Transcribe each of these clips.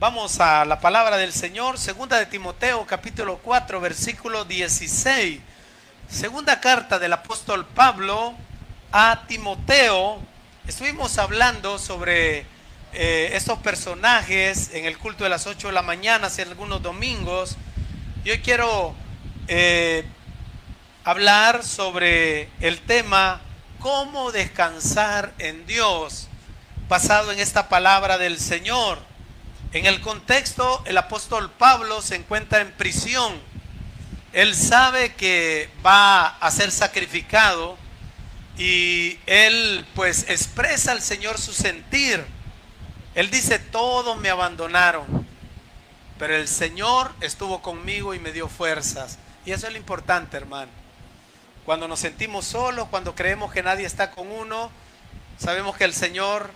Vamos a la palabra del Señor, segunda de Timoteo capítulo 4 versículo 16. Segunda carta del apóstol Pablo a Timoteo. Estuvimos hablando sobre eh, estos personajes en el culto de las 8 de la mañana, hace algunos domingos. Y hoy quiero eh, hablar sobre el tema cómo descansar en Dios, basado en esta palabra del Señor. En el contexto, el apóstol Pablo se encuentra en prisión. Él sabe que va a ser sacrificado y él pues expresa al Señor su sentir. Él dice, todos me abandonaron, pero el Señor estuvo conmigo y me dio fuerzas. Y eso es lo importante, hermano. Cuando nos sentimos solos, cuando creemos que nadie está con uno, sabemos que el Señor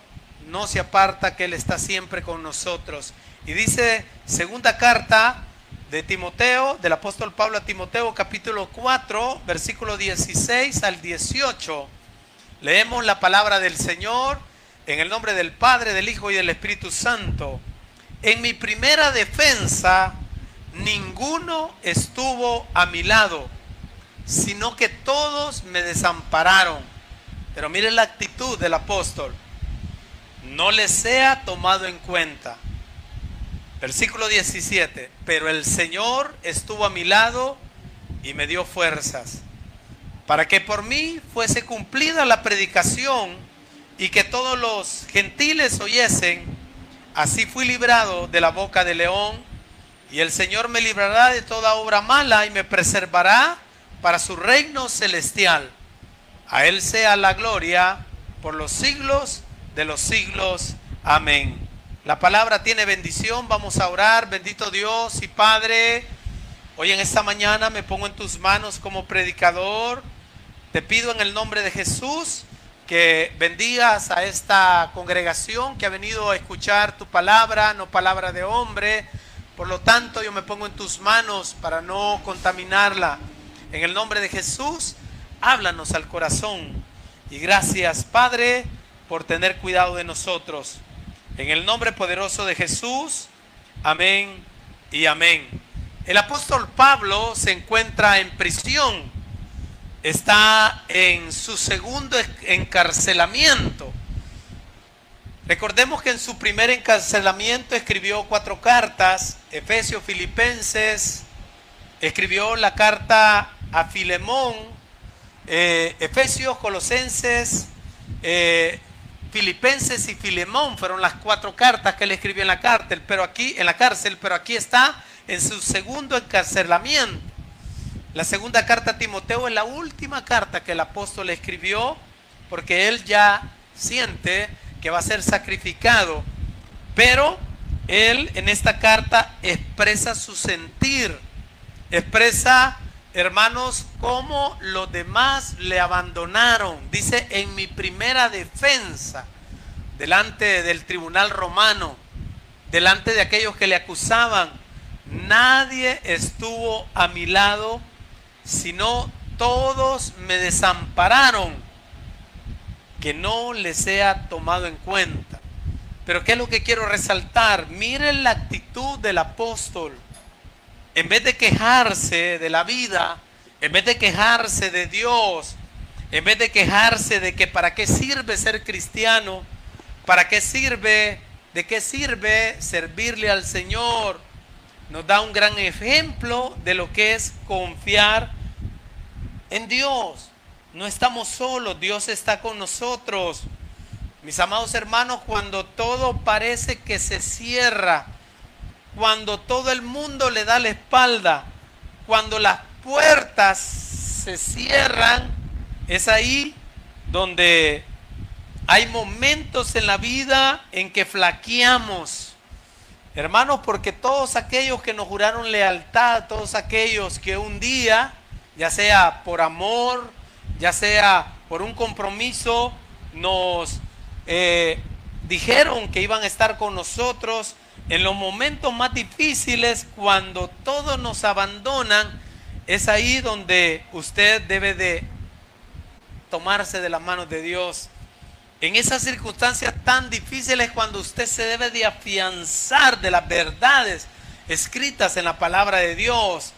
no se aparta, que Él está siempre con nosotros. Y dice segunda carta de Timoteo, del apóstol Pablo a Timoteo, capítulo 4, versículo 16 al 18. Leemos la palabra del Señor en el nombre del Padre, del Hijo y del Espíritu Santo. En mi primera defensa, ninguno estuvo a mi lado, sino que todos me desampararon. Pero miren la actitud del apóstol no les sea tomado en cuenta. Versículo 17, pero el Señor estuvo a mi lado y me dio fuerzas, para que por mí fuese cumplida la predicación y que todos los gentiles oyesen. Así fui librado de la boca del león, y el Señor me librará de toda obra mala y me preservará para su reino celestial. A Él sea la gloria por los siglos de los siglos. Amén. La palabra tiene bendición. Vamos a orar. Bendito Dios y Padre. Hoy en esta mañana me pongo en tus manos como predicador. Te pido en el nombre de Jesús que bendigas a esta congregación que ha venido a escuchar tu palabra, no palabra de hombre. Por lo tanto, yo me pongo en tus manos para no contaminarla. En el nombre de Jesús, háblanos al corazón. Y gracias, Padre por tener cuidado de nosotros. En el nombre poderoso de Jesús, amén y amén. El apóstol Pablo se encuentra en prisión, está en su segundo encarcelamiento. Recordemos que en su primer encarcelamiento escribió cuatro cartas, Efesios, Filipenses, escribió la carta a Filemón, eh, Efesios, Colosenses, eh, Filipenses y Filemón fueron las cuatro cartas que él escribió en la cárcel, pero aquí en la cárcel, pero aquí está en su segundo encarcelamiento. La segunda carta a Timoteo es la última carta que el apóstol escribió porque él ya siente que va a ser sacrificado, pero él en esta carta expresa su sentir, expresa hermanos, cómo los demás le abandonaron. Dice, en mi primera defensa, delante del tribunal romano, delante de aquellos que le acusaban, nadie estuvo a mi lado, sino todos me desampararon, que no les sea tomado en cuenta. Pero ¿qué es lo que quiero resaltar? Miren la actitud del apóstol en vez de quejarse de la vida, en vez de quejarse de Dios, en vez de quejarse de que para qué sirve ser cristiano, para qué sirve, de qué sirve servirle al Señor, nos da un gran ejemplo de lo que es confiar en Dios. No estamos solos, Dios está con nosotros. Mis amados hermanos, cuando todo parece que se cierra, cuando todo el mundo le da la espalda, cuando las puertas se cierran, es ahí donde hay momentos en la vida en que flaqueamos. Hermanos, porque todos aquellos que nos juraron lealtad, todos aquellos que un día, ya sea por amor, ya sea por un compromiso, nos eh, dijeron que iban a estar con nosotros, en los momentos más difíciles, cuando todos nos abandonan, es ahí donde usted debe de tomarse de las manos de Dios En esas circunstancias tan difíciles cuando usted se debe de afianzar de las verdades escritas en la palabra de Dios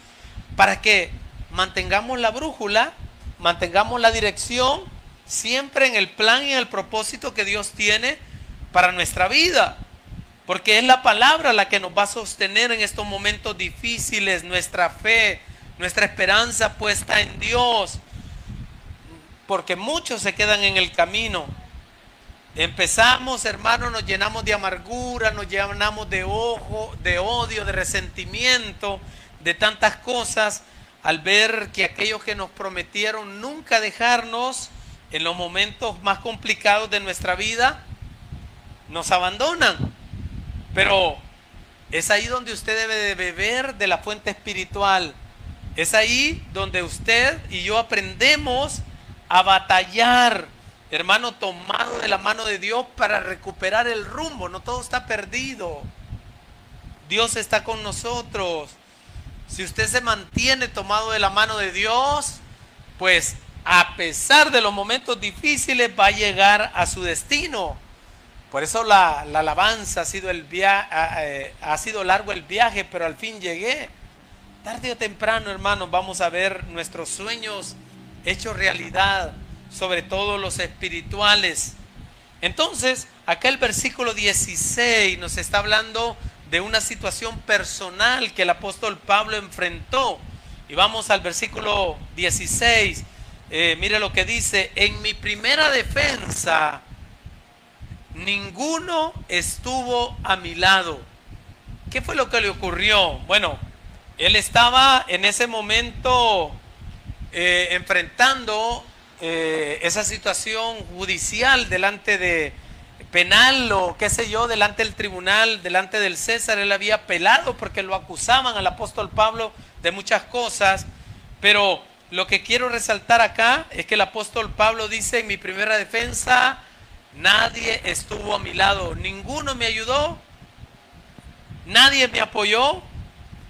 para que mantengamos la brújula, mantengamos la dirección siempre en el plan y en el propósito que Dios tiene para nuestra vida. Porque es la palabra la que nos va a sostener en estos momentos difíciles, nuestra fe, nuestra esperanza puesta en Dios. Porque muchos se quedan en el camino. Empezamos, hermanos, nos llenamos de amargura, nos llenamos de ojo, de odio, de resentimiento, de tantas cosas, al ver que aquellos que nos prometieron nunca dejarnos en los momentos más complicados de nuestra vida, nos abandonan. Pero es ahí donde usted debe de beber de la fuente espiritual. Es ahí donde usted y yo aprendemos a batallar, hermano, tomado de la mano de Dios para recuperar el rumbo. No todo está perdido. Dios está con nosotros. Si usted se mantiene tomado de la mano de Dios, pues a pesar de los momentos difíciles va a llegar a su destino. Por eso la, alabanza ha sido, el eh, ha sido largo el viaje, pero al fin llegué. Tarde o temprano, hermanos, vamos a ver nuestros sueños hechos realidad, sobre todo los espirituales. Entonces, acá el versículo 16 nos está hablando de una situación personal que el apóstol Pablo enfrentó. Y vamos al versículo 16. Eh, mire lo que dice, en mi primera defensa ninguno estuvo a mi lado. ¿Qué fue lo que le ocurrió? Bueno, él estaba en ese momento eh, enfrentando eh, esa situación judicial delante de penal o qué sé yo, delante del tribunal, delante del César. Él había apelado porque lo acusaban al apóstol Pablo de muchas cosas. Pero lo que quiero resaltar acá es que el apóstol Pablo dice en mi primera defensa, Nadie estuvo a mi lado, ninguno me ayudó, nadie me apoyó.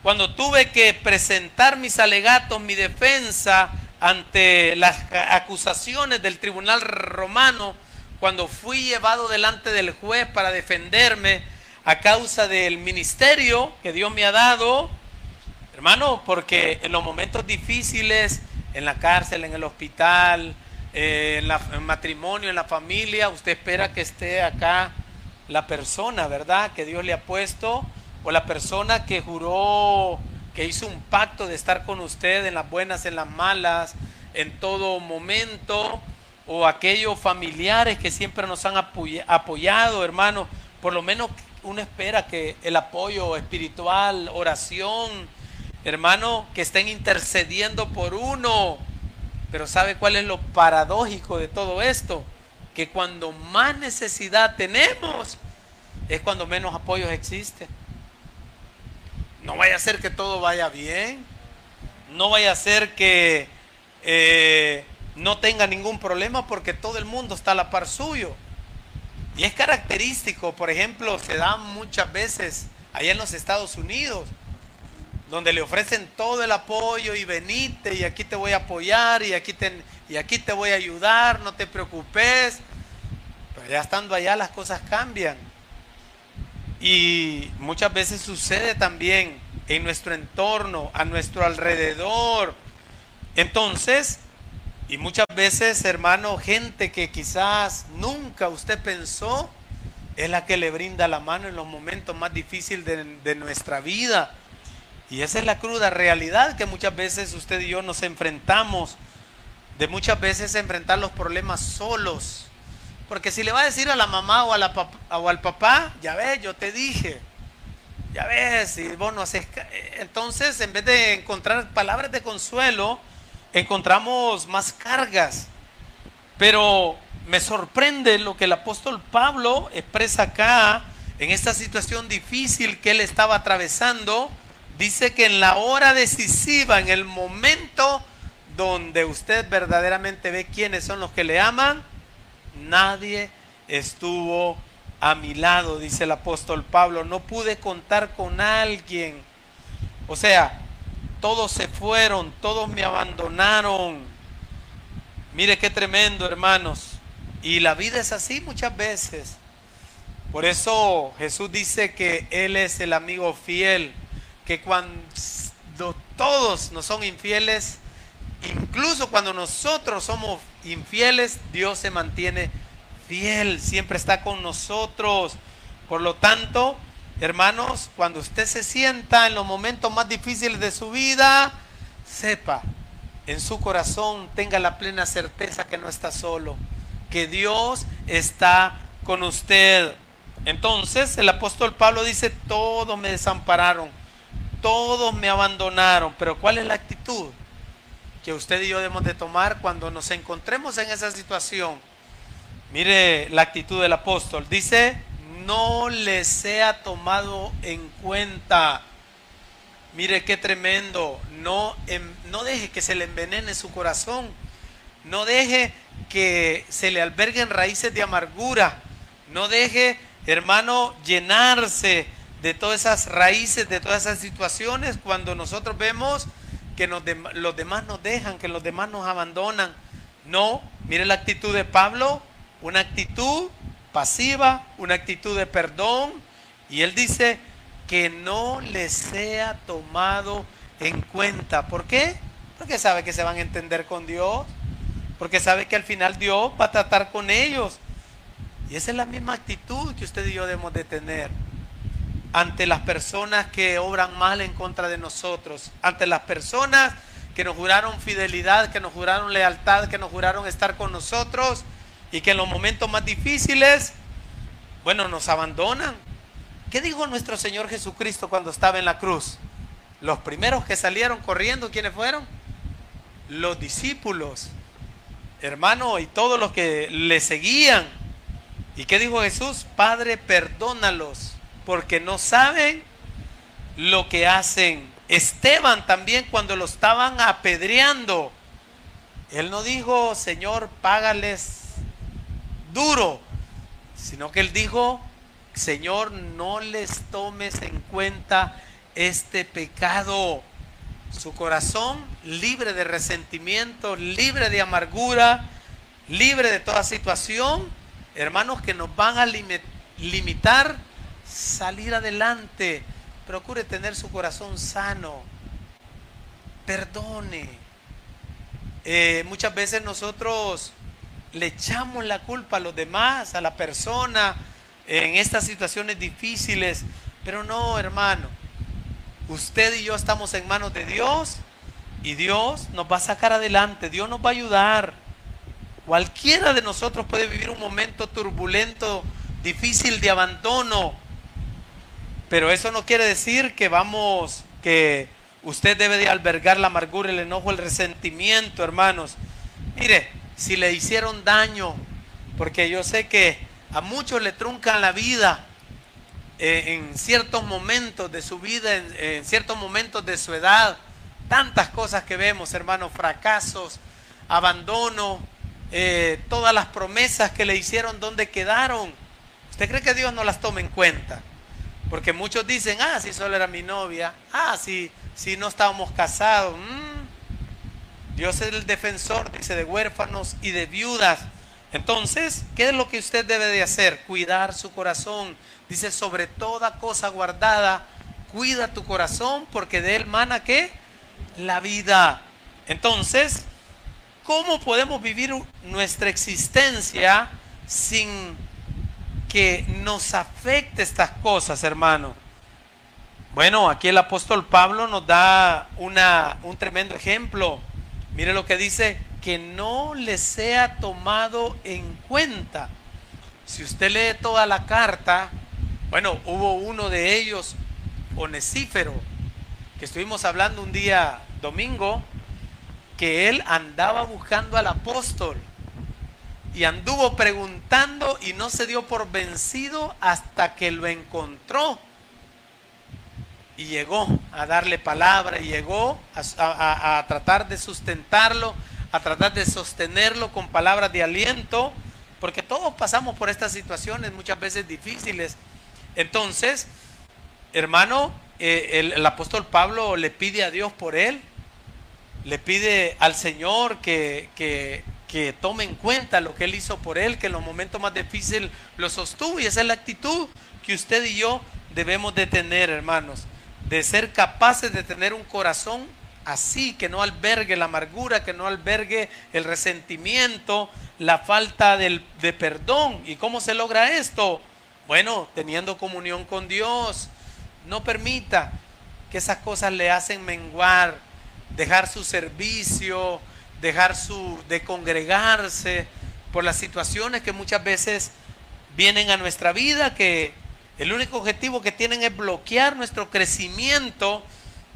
Cuando tuve que presentar mis alegatos, mi defensa ante las acusaciones del tribunal romano, cuando fui llevado delante del juez para defenderme a causa del ministerio que Dios me ha dado, hermano, porque en los momentos difíciles, en la cárcel, en el hospital, eh, en, la, matrimonio, en la familia, usted espera que esté acá la persona, ¿verdad? Que Dios le ha puesto, o la persona que juró, que hizo un pacto de estar con usted en las buenas, en las malas, en todo momento, o aquellos familiares que siempre nos han apoyado, hermano. Por lo menos uno espera que el apoyo espiritual, oración, hermano, que estén intercediendo por uno pero ¿sabe cuál es lo paradójico de todo esto? Que cuando más necesidad tenemos es cuando menos apoyos existen. No vaya a ser que todo vaya bien. No vaya a ser que eh, no tenga ningún problema porque todo el mundo está a la par suyo. Y es característico, por ejemplo, se da muchas veces allá en los Estados Unidos donde le ofrecen todo el apoyo y venite y aquí te voy a apoyar y aquí te, y aquí te voy a ayudar, no te preocupes. Pero ya estando allá las cosas cambian. Y muchas veces sucede también en nuestro entorno, a nuestro alrededor. Entonces, y muchas veces, hermano, gente que quizás nunca usted pensó, es la que le brinda la mano en los momentos más difíciles de, de nuestra vida y esa es la cruda realidad que muchas veces usted y yo nos enfrentamos, de muchas veces enfrentar los problemas solos. Porque si le va a decir a la mamá o, al papá, ya ves, yo te dije, ya ves, y vos. Entonces, en vez de encontrar palabras de consuelo, encontramos más cargas. Pero me sorprende lo que el apóstol Pablo expresa acá, en esta situación difícil que él estaba atravesando dice que en la hora decisiva, en el momento donde usted verdaderamente ve quiénes son los que le aman, nadie estuvo a mi lado, dice el apóstol Pablo. No pude contar con alguien. O sea, todos se fueron, todos me abandonaron. Mire qué tremendo, hermanos. Y la vida es así muchas veces. Por eso Jesús dice que Él es el amigo fiel, que cuando todos nos son infieles, incluso cuando nosotros somos infieles, Dios se mantiene fiel, siempre está con nosotros. Por lo tanto, hermanos, cuando usted se sienta en los momentos más difíciles de su vida, sepa, en su corazón tenga la plena certeza que no está solo, que Dios está con usted. Entonces el apóstol Pablo dice, todos me desampararon, todos me abandonaron, pero ¿cuál es la actitud que usted y yo debemos de tomar cuando nos encontremos en esa situación? Mire la actitud del apóstol, dice, no le sea tomado en cuenta. Mire qué tremendo, no, em, no deje que se le envenene su corazón, no deje que se le alberguen raíces de amargura, no deje hermano, llenarse de todas esas raíces, de todas esas situaciones, cuando nosotros vemos que los demás nos dejan, que los demás nos abandonan. No, mire la actitud de Pablo, una actitud pasiva, una actitud de perdón. Y él dice que no le sea tomado en cuenta. ¿Por qué? Porque sabe que se van a entender con Dios. Porque sabe que al final Dios va a tratar con ellos. Y esa es la misma actitud que usted y yo debemos de tener ante las personas que obran mal en contra de nosotros, ante las personas que nos juraron fidelidad, que nos juraron lealtad, que nos juraron estar con nosotros y que en los momentos más difíciles, bueno, nos abandonan. ¿Qué dijo nuestro Señor Jesucristo cuando estaba en la cruz? Los primeros que salieron corriendo, ¿quiénes fueron? Los discípulos, hermano, y todos los que le seguían. ¿Y qué dijo Jesús? Padre, perdónalos, porque no saben lo que hacen. Esteban también cuando lo estaban apedreando, él no dijo, Señor, págales duro, sino que él dijo, Señor, no les tomes en cuenta este pecado. Su corazón libre de resentimiento, libre de amargura, libre de toda situación hermanos, que nos van a limitar salir adelante. Procure tener su corazón sano. Perdone. Eh, muchas veces nosotros le echamos la culpa a los demás, a la persona, en estas situaciones difíciles. Pero no, hermano. Usted y yo estamos en manos de Dios y Dios nos va a sacar adelante. Dios nos va a ayudar. Cualquiera de nosotros puede vivir un momento turbulento, difícil de abandono, pero eso no quiere decir que vamos, que usted debe de albergar la amargura, el enojo, el resentimiento, hermanos. Mire, si le hicieron daño, porque yo sé que a muchos le truncan la vida eh, en ciertos momentos de su vida, en, ciertos momentos de su edad, tantas cosas que vemos, hermanos, fracasos, abandono, eh, todas las promesas que le hicieron, ¿dónde quedaron? ¿Usted cree que Dios no las toma en cuenta? Porque muchos dicen, ah, si solo era mi novia, ah, si, si no estábamos casados. Mm. Dios es el defensor, dice, de huérfanos y de viudas. Entonces, ¿qué es lo que usted debe de hacer? Cuidar su corazón. Dice, sobre toda cosa guardada, cuida tu corazón porque de él mana qué? La vida. Entonces, ¿Cómo podemos vivir nuestra existencia sin que nos afecte estas cosas, hermano? Bueno, aquí el apóstol Pablo nos da una, un tremendo ejemplo. Mire lo que dice, que no le sea tomado en cuenta. Si usted lee toda la carta, bueno, hubo uno de ellos, Onesífero, que estuvimos hablando un día domingo, que él andaba buscando al apóstol y anduvo preguntando y no se dio por vencido hasta que lo encontró. Y llegó a darle palabra, y llegó a, tratar de sustentarlo, a tratar de sostenerlo con palabras de aliento, porque todos pasamos por estas situaciones muchas veces difíciles. Entonces, hermano, eh, el apóstol Pablo le pide a Dios por él, le pide al Señor que, que tome en cuenta lo que Él hizo por Él, que en los momentos más difíciles lo sostuvo. Y esa es la actitud que usted y yo debemos de tener, hermanos. De ser capaces de tener un corazón así, que no albergue la amargura, que no albergue el resentimiento, la falta de perdón. ¿Y cómo se logra esto? Bueno, teniendo comunión con Dios. No permita que esas cosas le hacen menguar, dejar su servicio, dejar su de congregarse por las situaciones que muchas veces vienen a nuestra vida que el único objetivo que tienen es bloquear nuestro crecimiento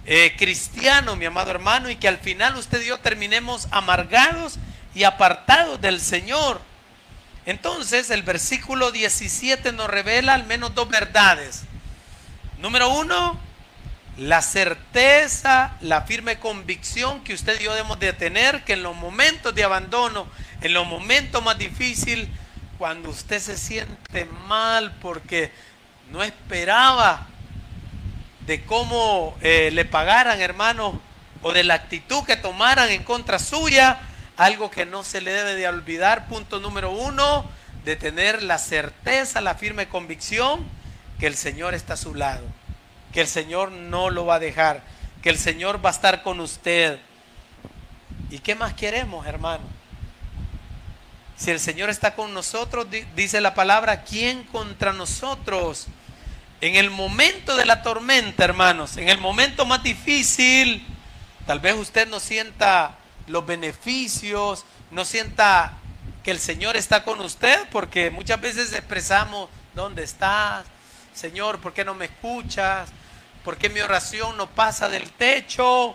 eh, cristiano, mi amado hermano, y que al final usted y yo terminemos amargados y apartados del Señor. Entonces el versículo 17 nos revela al menos dos verdades. Número uno, la certeza, la firme convicción que usted y yo debemos de tener que en los momentos de abandono, en los momentos más difíciles, cuando usted se siente mal porque no esperaba de cómo eh, le pagaran, hermano, o de la actitud que tomaran en contra suya, algo que no se le debe de olvidar. Punto número uno, de tener la certeza, la firme convicción que el Señor está a su lado que el Señor no lo va a dejar, que el Señor va a estar con usted. ¿Y qué más queremos, hermano? Si el Señor está con nosotros, dice la palabra, ¿quién contra nosotros? En el momento de la tormenta, hermanos, en el momento más difícil, tal vez usted no sienta los beneficios, no sienta que el Señor está con usted, porque muchas veces expresamos, ¿dónde estás? Señor, ¿por qué no me escuchas? ¿Por qué mi oración no pasa del techo?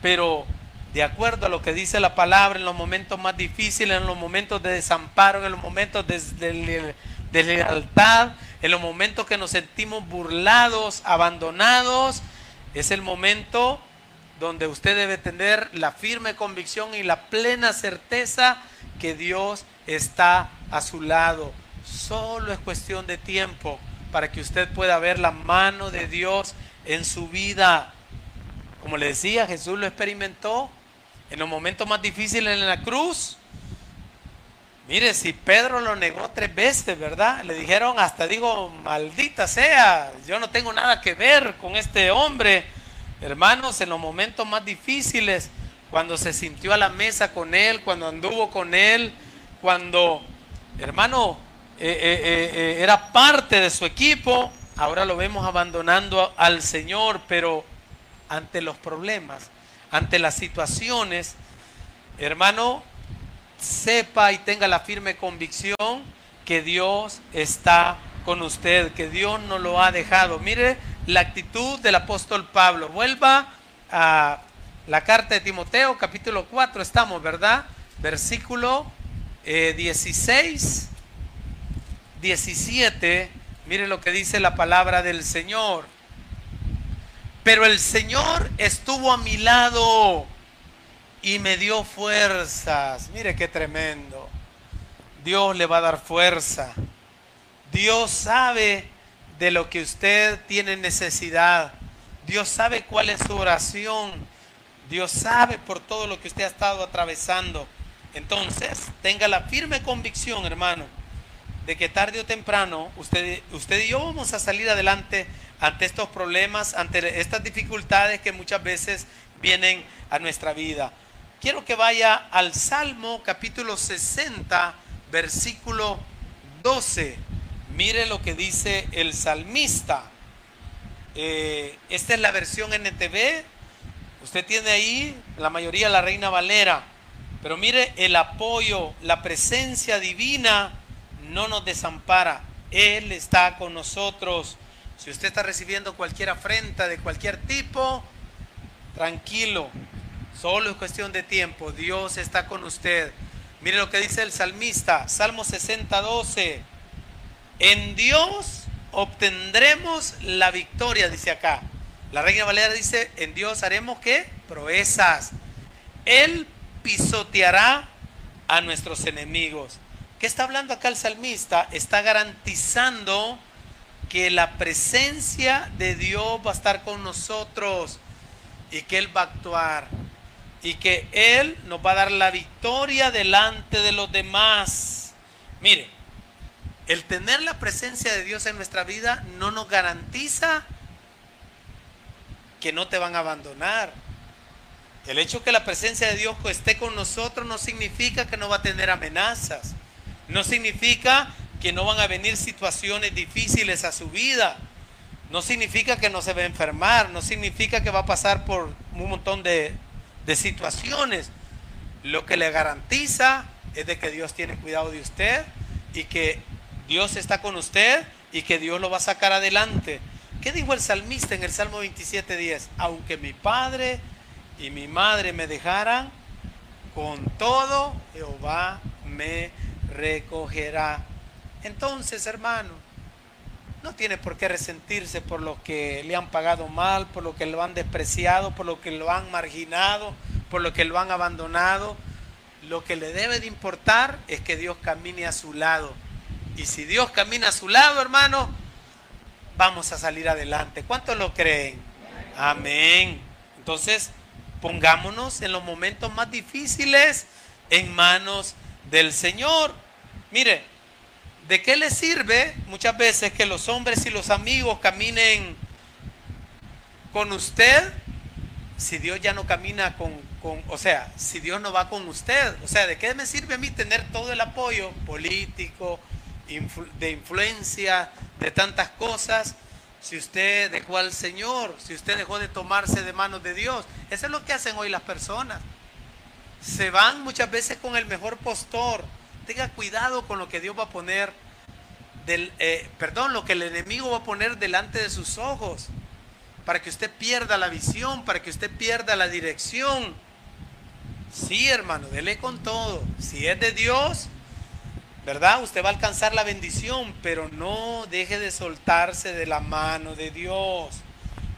Pero de acuerdo a lo que dice la palabra, en los momentos más difíciles, en los momentos de desamparo, en los momentos de, lealtad, en los momentos que nos sentimos burlados, abandonados, es el momento donde usted debe tener la firme convicción y la plena certeza que Dios está a su lado. Solo es cuestión de tiempo para que usted pueda ver la mano de Dios en su vida. Como le decía, Jesús lo experimentó en los momentos más difíciles en la cruz. Mire, si Pedro lo negó tres veces, ¿verdad? Le dijeron hasta, digo, maldita sea, yo no tengo nada que ver con este hombre. Hermanos, en los momentos más difíciles, cuando se sintió a la mesa con él, cuando anduvo con él, cuando, hermano, eh, eh, eh, era parte de su equipo, ahora lo vemos abandonando al Señor, pero ante los problemas, ante las situaciones, hermano, sepa y tenga la firme convicción que Dios está con usted, que Dios no lo ha dejado. Mire la actitud del apóstol Pablo. Vuelva a la carta de Timoteo, capítulo 4, estamos, ¿verdad? Versículo 16 17, mire lo que dice la palabra del Señor. Pero el Señor estuvo a mi lado y me dio fuerzas. Mire qué tremendo. Dios le va a dar fuerza. Dios sabe de lo que usted tiene necesidad. Dios sabe cuál es su oración. Dios sabe por todo lo que usted ha estado atravesando. Entonces, tenga la firme convicción, hermano, de que tarde o temprano usted, usted y yo vamos a salir adelante ante estos problemas, ante estas dificultades que muchas veces vienen a nuestra vida. Quiero que vaya al Salmo capítulo 60, versículo 12. Mire lo que dice el salmista. Eh, esta es la versión NTV. Usted tiene ahí la mayoría la Reina Valera. Pero mire el apoyo, la presencia divina no nos desampara. Él está con nosotros. Si usted está recibiendo cualquier afrenta de cualquier tipo, tranquilo. Solo es cuestión de tiempo. Dios está con usted. Mire lo que dice el salmista, Salmo 60, 12. En Dios obtendremos la victoria, dice acá. La Reina Valera dice, en Dios haremos qué? Proezas. Él pisoteará a nuestros enemigos. ¿Qué está hablando acá el salmista? Está garantizando que la presencia de Dios va a estar con nosotros y que Él va a actuar. y que Él nos va a dar la victoria delante de los demás. Mire, el tener la presencia de Dios en nuestra vida no nos garantiza que no te van a abandonar. El hecho que la presencia de Dios esté con nosotros no significa que no va a tener amenazas. No significa que no van a venir situaciones difíciles a su vida. No significa que no se va a enfermar. No significa que va a pasar por un montón de, de situaciones. Lo que le garantiza es de que Dios tiene cuidado de usted y que Dios está con usted y que Dios lo va a sacar adelante. ¿Qué dijo el salmista en el Salmo 27.10? Aunque mi padre y mi madre me dejaran, con todo Jehová me recogerá. Entonces, hermano, no tiene por qué resentirse por lo que le han pagado mal, por lo que lo han despreciado, por lo que lo han marginado, por lo que lo han abandonado. Lo que le debe de importar es que Dios camine a su lado. Y si Dios camina a su lado, hermano, vamos a salir adelante. ¿Cuántos lo creen? Amén. Entonces, pongámonos en los momentos más difíciles en manos del Señor. Mire, ¿De qué le sirve muchas veces que los hombres y los amigos caminen con usted si Dios ya no camina con, o sea, si Dios no va con usted? O sea, ¿de qué me sirve a mí tener todo el apoyo político, de influencia, de tantas cosas? Si usted dejó al Señor, si usted dejó de tomarse de manos de Dios. Eso es lo que hacen hoy las personas. Se van muchas veces con el mejor postor, Tenga cuidado con lo que Dios va a poner, del, eh, perdón, lo que el enemigo va a poner delante de sus ojos, para que usted pierda la visión, para que usted pierda la dirección. Sí, hermano, dele con todo. Si es de Dios, ¿verdad? Usted va a alcanzar la bendición, pero no deje de soltarse de la mano de Dios.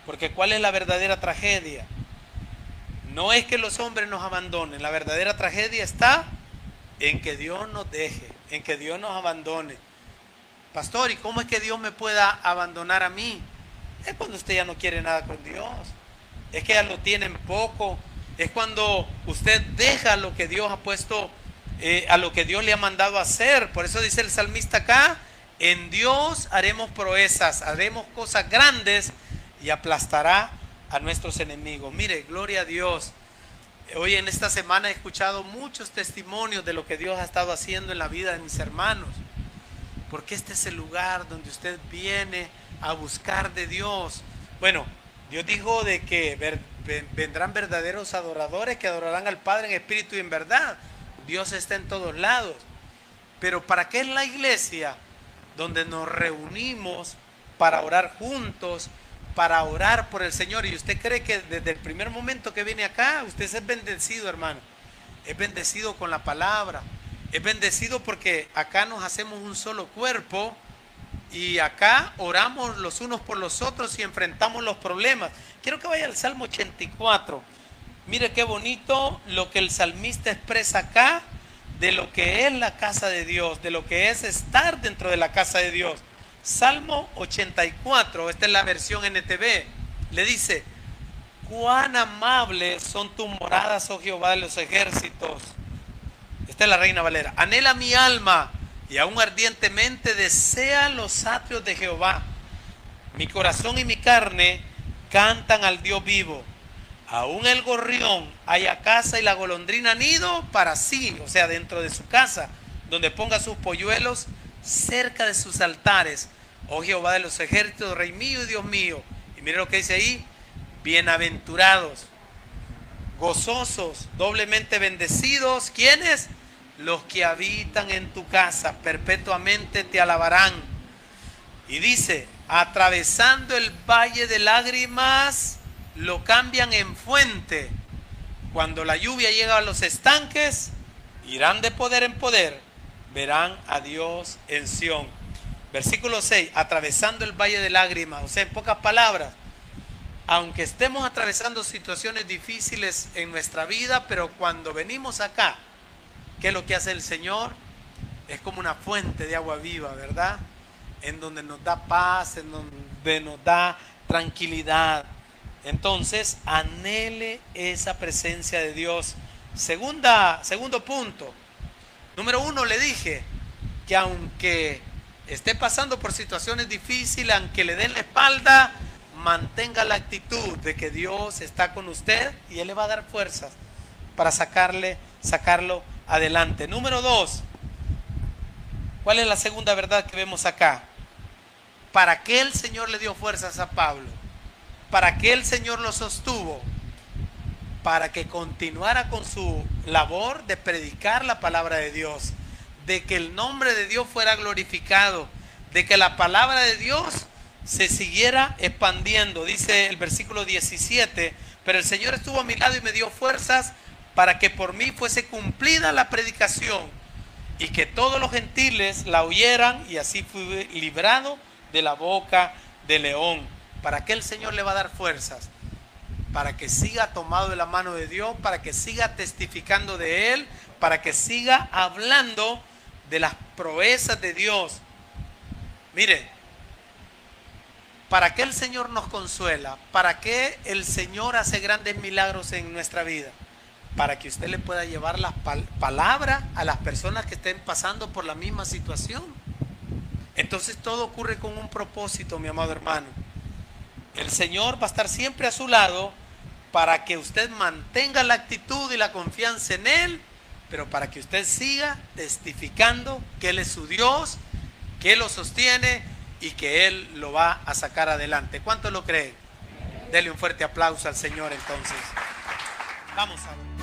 Porque ¿cuál es la verdadera tragedia? No es que los hombres nos abandonen, la verdadera tragedia está en que Dios nos deje, en que Dios nos abandone. Pastor, ¿y cómo es que Dios me pueda abandonar a mí? Es cuando usted ya no quiere nada con Dios. Es que ya lo tienen poco. Es cuando usted deja lo que Dios ha puesto, eh, a lo que Dios le ha mandado hacer. Por eso dice el salmista acá, en Dios haremos proezas, haremos cosas grandes y aplastará a nuestros enemigos. Mire, gloria a Dios. Hoy en esta semana he escuchado muchos testimonios de lo que Dios ha estado haciendo en la vida de mis hermanos. Porque este es el lugar donde usted viene a buscar de Dios. Bueno, Dios dijo de que vendrán verdaderos adoradores que adorarán al Padre en espíritu y en verdad. Dios está en todos lados. Pero ¿para qué es la iglesia? Donde nos reunimos para orar juntos, para orar por el Señor. Y usted cree que desde el primer momento que viene acá, usted es bendecido, hermano. Es bendecido con la palabra. Es bendecido porque acá nos hacemos un solo cuerpo y acá oramos los unos por los otros y enfrentamos los problemas. Quiero que vaya al Salmo 84. Mire qué bonito lo que el salmista expresa acá de lo que es la casa de Dios, de lo que es estar dentro de la casa de Dios. Salmo 84, esta es la versión NTV, le dice, cuán amables son tus moradas, oh Jehová de los ejércitos. Esta es la reina Valera. Anhela mi alma y aún ardientemente desea los atrios de Jehová. Mi corazón y mi carne cantan al Dios vivo. Aún el gorrión haya casa y la golondrina nido para sí, o sea, dentro de su casa, donde ponga sus polluelos cerca de sus altares. Oh Jehová de los ejércitos, Rey mío y Dios mío. Y mire lo que dice ahí, bienaventurados, gozosos, doblemente bendecidos. ¿Quiénes? Los que habitan en tu casa, perpetuamente te alabarán. Y dice, atravesando el valle de lágrimas, lo cambian en fuente. Cuando la lluvia llega a los estanques, irán de poder en poder, verán a Dios en Sión. Versículo 6, atravesando el valle de lágrimas. O sea, en pocas palabras, aunque estemos atravesando situaciones difíciles en nuestra vida, pero cuando venimos acá, ¿qué es lo que hace el Señor? Es como una fuente de agua viva, ¿verdad? En donde nos da paz, en donde nos da tranquilidad, Entonces, anhele esa presencia de Dios. Segunda, segundo punto. Número uno, le dije que aunque esté pasando por situaciones difíciles, aunque le den la espalda, mantenga la actitud de que Dios está con usted y Él le va a dar fuerzas para sacarle, sacarlo adelante. Número dos, ¿cuál es la segunda verdad que vemos acá? ¿Para qué el Señor le dio fuerzas a Pablo? ¿Para qué el Señor lo sostuvo? Para que continuara con su labor de predicar la palabra de Dios, de que el nombre de Dios fuera glorificado, de que la palabra de Dios se siguiera expandiendo. Dice el versículo 17, pero el Señor estuvo a mi lado y me dio fuerzas para que por mí fuese cumplida la predicación y que todos los gentiles la oyeran y así fui librado de la boca del león. ¿Para qué el Señor le va a dar fuerzas? Para que siga tomado de la mano de Dios, para que siga testificando de Él, para que siga hablando de las proezas de Dios. Mire, ¿para qué el Señor nos consuela? ¿Para qué el Señor hace grandes milagros en nuestra vida? Para que usted le pueda llevar la palabra a las personas que estén pasando por la misma situación. Entonces todo ocurre con un propósito, mi amado hermano. El Señor va a estar siempre a su lado para que usted mantenga la actitud y la confianza en Él pero para que usted siga testificando que Él es su Dios, que Él lo sostiene y que Él lo va a sacar adelante. ¿Cuánto lo cree? Dele un fuerte aplauso al Señor entonces. Vamos a.